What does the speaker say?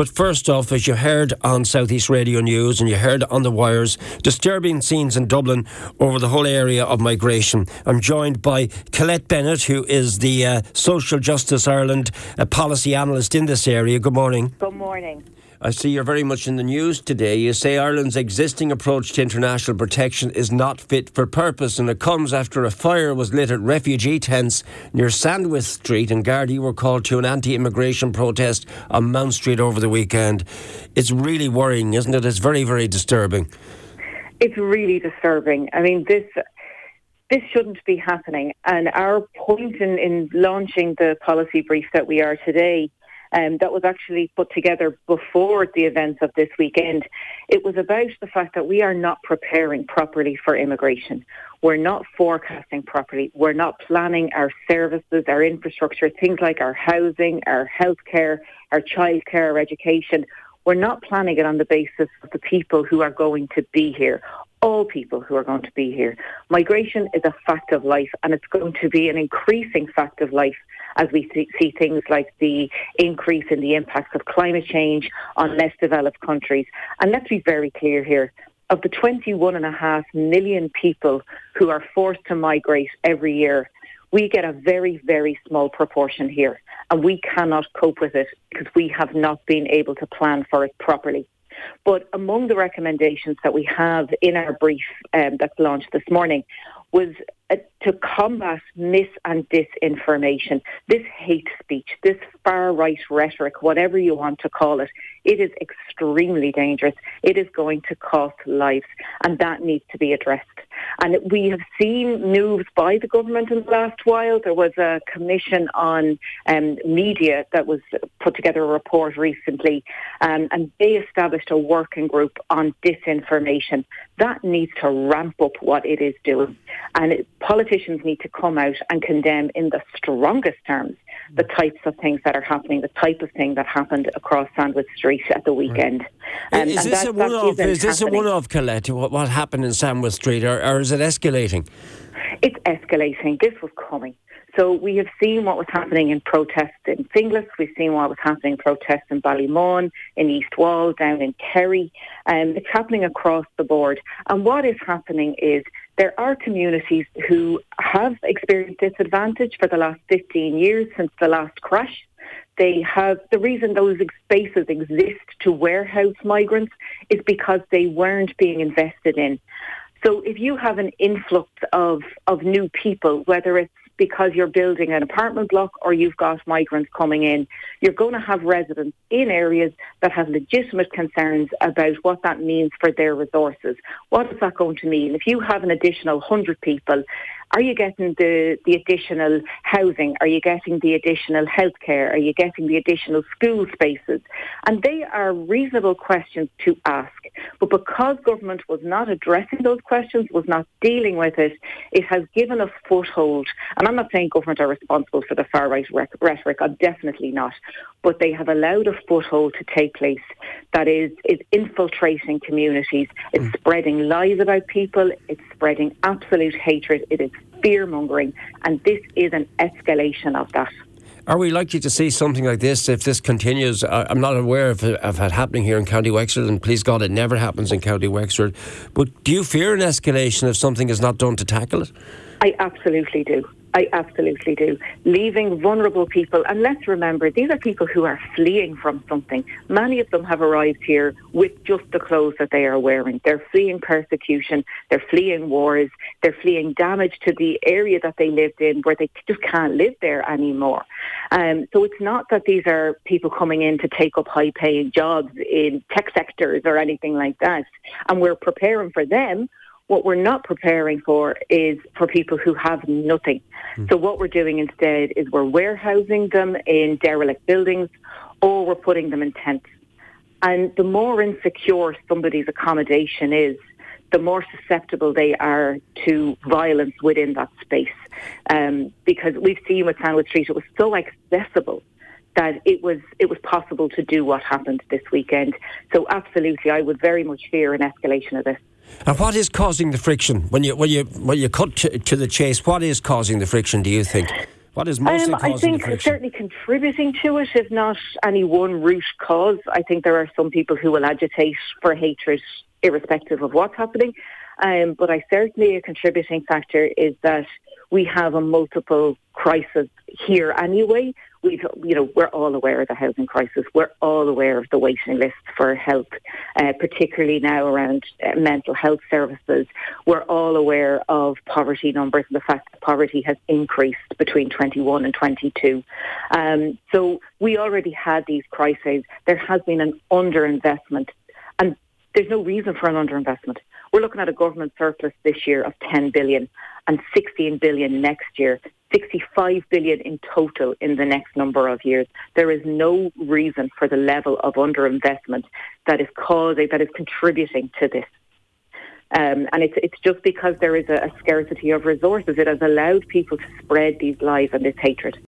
But first off, as you heard on Southeast Radio News and you heard on the wires, disturbing scenes in Dublin over the whole area of migration. I'm joined by Colette Bennett, who is the uh, Social Justice Ireland uh, policy analyst in this area. Good morning. Good morning. I see you're very much in the news today. You say Ireland's existing approach to international protection is not fit for purpose, and it comes after a fire was lit at refugee tents near Sandwith Street, and Gardaí were called to an anti immigration protest on Mount Street over the weekend. It's really worrying, isn't it? It's very, very disturbing. It's really disturbing. I mean, this this shouldn't be happening. And our point in, in launching the policy brief that we are today um, that was actually put together before the events of this weekend. It was about the fact that we are not preparing properly for immigration. We're not forecasting properly. We're not planning our services, our infrastructure, things like our housing, our healthcare, our childcare, our education. We're not planning it on the basis of the people who are going to be here all people who are going to be here. Migration is a fact of life and it's going to be an increasing fact of life as we see things like the increase in the impacts of climate change on less developed countries. And let's be very clear here. Of the 21.5 million people who are forced to migrate every year, we get a very, very small proportion here. And we cannot cope with it because we have not been able to plan for it properly. But among the recommendations that we have in our brief um, that's launched this morning was uh, to combat mis and disinformation, this hate speech, this far right rhetoric, whatever you want to call it, it is extremely dangerous. It is going to cost lives, and that needs to be addressed. And we have seen moves by the government in the last while. There was a commission on um, media that was put together a report recently, um, and they established a working group on disinformation. That needs to ramp up what it is doing. And it, politicians need to come out and condemn in the strongest terms the types of things that are happening, the type of thing that happened across Sandwith Street at the weekend. Um, is, this that, a one-off, is this a one-off, Colette, what, what happened in Sandwith Street, or, or is it escalating? It's escalating. This was coming. So we have seen what was happening in protests in Finglas, we've seen what was happening in protests in Ballymun, in East Wall, down in Kerry. Um, it's happening across the board. And what is happening is there are communities who have experienced disadvantage for the last 15 years since the last crash. They have the reason those spaces exist to warehouse migrants is because they weren't being invested in. So if you have an influx of, of new people, whether it's because you're building an apartment block or you've got migrants coming in. You're going to have residents in areas that have legitimate concerns about what that means for their resources. What is that going to mean? If you have an additional 100 people are you getting the, the additional housing? Are you getting the additional healthcare? Are you getting the additional school spaces? And they are reasonable questions to ask. But because government was not addressing those questions, was not dealing with it, it has given a foothold. And I'm not saying government are responsible for the far right rhetoric. I'm definitely not. But they have allowed a foothold to take place that is, is infiltrating communities. It's mm. spreading lies about people. It's spreading absolute hatred. It is fear mongering, and this is an escalation of that. Are we likely to see something like this if this continues? I'm not aware of, of it happening here in County Wexford, and please God, it never happens in County Wexford. But do you fear an escalation if something is not done to tackle it? I absolutely do. I absolutely do. Leaving vulnerable people, and let's remember, these are people who are fleeing from something. Many of them have arrived here with just the clothes that they are wearing. They're fleeing persecution, they're fleeing wars, they're fleeing damage to the area that they lived in where they just can't live there anymore. Um, so it's not that these are people coming in to take up high paying jobs in tech sectors or anything like that. And we're preparing for them what we're not preparing for is for people who have nothing. Mm. So what we're doing instead is we're warehousing them in derelict buildings or we're putting them in tents. And the more insecure somebody's accommodation is, the more susceptible they are to violence within that space. Um, because we've seen with Sandwith Street, it was so accessible that it was it was possible to do what happened this weekend. So absolutely, I would very much fear an escalation of this. And what is causing the friction when you when you when you cut to, to the chase? What is causing the friction? Do you think? What is mostly um, I think certainly contributing to it, if not any one root cause. I think there are some people who will agitate for hatred irrespective of what's happening. Um, but I certainly a contributing factor is that we have a multiple crisis here anyway. We've, you know, we're all aware of the housing crisis. We're all aware of the waiting lists for help, uh, particularly now around uh, mental health services. We're all aware of poverty numbers and the fact that poverty has increased between 21 and 22. Um, so we already had these crises. There has been an underinvestment, and there's no reason for an underinvestment. We're looking at a government surplus this year of 10 billion and 16 billion next year, 65 billion in total in the next number of years. There is no reason for the level of underinvestment that is causing, that is contributing to this. Um, and it's it's just because there is a, a scarcity of resources. It has allowed people to spread these lies and this hatred.